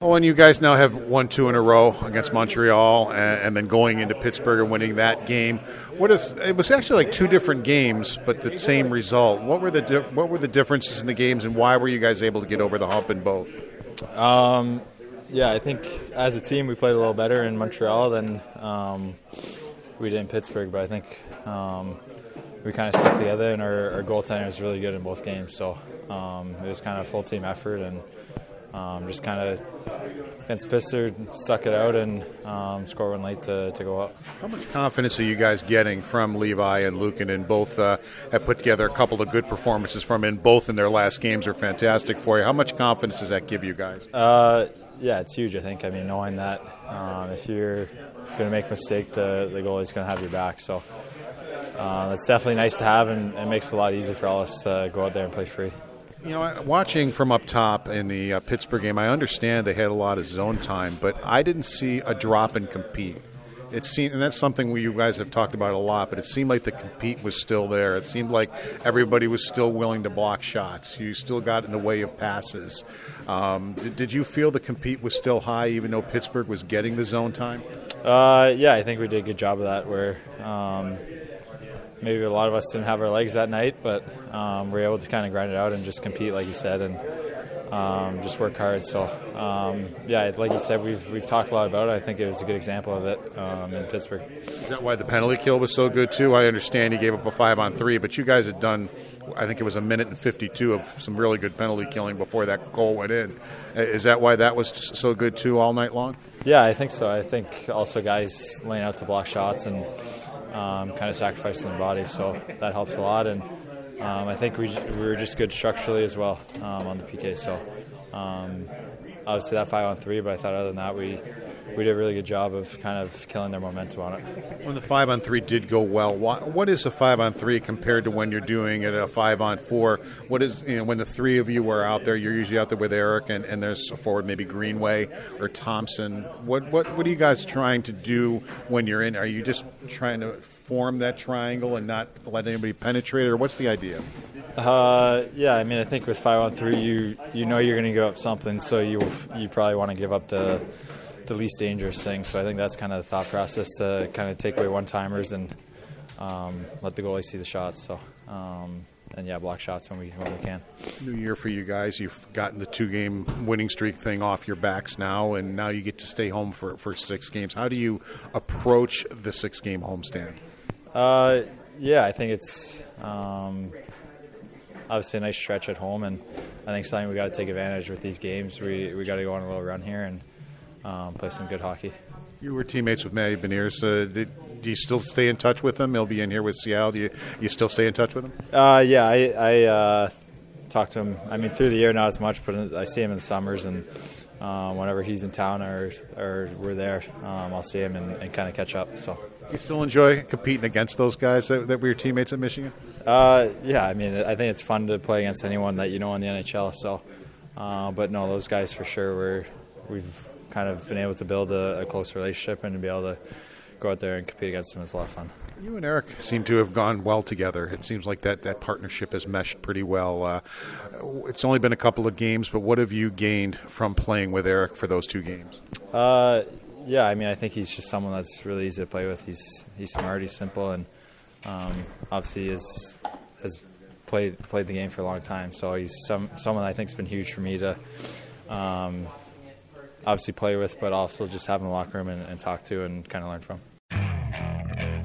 Oh, and you guys now have won two in a row against Montreal, and, and then going into Pittsburgh and winning that game. What if it was actually like two different games, but the same result? What were the di- what were the differences in the games, and why were you guys able to get over the hump in both? Um, yeah, I think as a team we played a little better in Montreal than um, we did in Pittsburgh, but I think um, we kind of stuck together, and our, our goaltender was really good in both games. So um, it was kind of a full team effort, and um, just kind of against Pittsburgh, suck it out and um, score one late to, to go up. How much confidence are you guys getting from Levi and Luukkonen? And both uh, have put together a couple of good performances from in both in their last games are fantastic for you. How much confidence does that give you guys? Uh, yeah, it's huge. I think. I mean, knowing that um, if you're going to make a mistake, the the goalie's going to have your back. So. Uh, that's definitely nice to have, and it makes it a lot easier for all us to go out there and play free. You know, watching from up top in the uh, Pittsburgh game, I understand they had a lot of zone time, but I didn't see a drop in compete. It seemed, and that's something we, you guys have talked about a lot. But it seemed like the compete was still there. It seemed like everybody was still willing to block shots. You still got in the way of passes. Um, did, did, you feel the compete was still high, even though Pittsburgh was getting the zone time? Uh, yeah, I think we did a good job of that. Where um, maybe a lot of us didn't have our legs that night, but um, we are able to kind of grind it out and just compete, like you said, and um, just work hard. So, um, yeah, like you said, we've we've talked a lot about it. I think it was a good example of it um, in Pittsburgh. Is that why the penalty kill was so good too? I understand he gave up a five on three, but you guys had done. I think it was a minute and 52 of some really good penalty killing before that goal went in. Is that why that was so good too all night long? Yeah, I think so. I think also guys laying out to block shots and um, kind of sacrificing their body, so that helps a lot. And um, I think we, we were just good structurally as well um, on the PK. So um, obviously that five on three, but I thought other than that we we did a really good job of kind of killing their momentum on it. When the five on three did go well, what, what is a five on three compared to when you're doing it a five on four? What is you know when the three of you are out there? You're usually out there with Eric, and, and there's a forward maybe Greenway or Thompson. What what what are you guys trying to do when you're in? Are you just trying to form that triangle and not let anybody penetrate it, or what's the idea? Uh, yeah, I mean, I think with five on three, you you know you're going to give up something, so you you probably want to give up the the least dangerous thing. So I think that's kind of the thought process to kind of take away one timers and um, let the goalie see the shots. So. Um, and yeah, block shots when we when we can. New year for you guys. You've gotten the two game winning streak thing off your backs now, and now you get to stay home for, for six games. How do you approach the six game homestand? Uh, yeah, I think it's um, obviously a nice stretch at home, and I think something we got to take advantage with these games. We we got to go on a little run here and um, play some good hockey. You were teammates with Matty Beniers. Uh, did, do you still stay in touch with him? He'll be in here with Seattle. Do you, you still stay in touch with him? Uh, yeah, I, I uh, talk to him. I mean, through the year, not as much, but I see him in the summers, and um, whenever he's in town or, or we're there, um, I'll see him and, and kind of catch up. So. You still enjoy competing against those guys that, that were your teammates at Michigan? Uh, yeah, I mean, I think it's fun to play against anyone that you know in the NHL. So, uh, but no, those guys for sure. We're we've kind of been able to build a, a close relationship and to be able to go out there and compete against them is a lot of fun. You and Eric seem to have gone well together. It seems like that, that partnership has meshed pretty well. Uh, it's only been a couple of games, but what have you gained from playing with Eric for those two games? Uh, yeah, I mean, I think he's just someone that's really easy to play with. He's he's smart, he's simple, and um, obviously is has played played the game for a long time. So he's some someone I think's been huge for me to. Um, obviously play with, but also just have in the locker room and, and talk to and kind of learn from.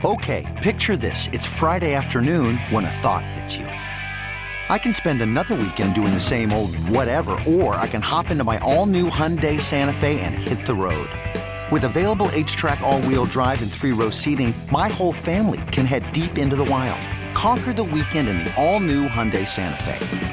Okay, picture this. It's Friday afternoon when a thought hits you. I can spend another weekend doing the same old whatever, or I can hop into my all new Hyundai Santa Fe and hit the road. With available HTRAC, all wheel drive, and three row seating, my whole family can head deep into the wild. Conquer the weekend in the all new Hyundai Santa Fe.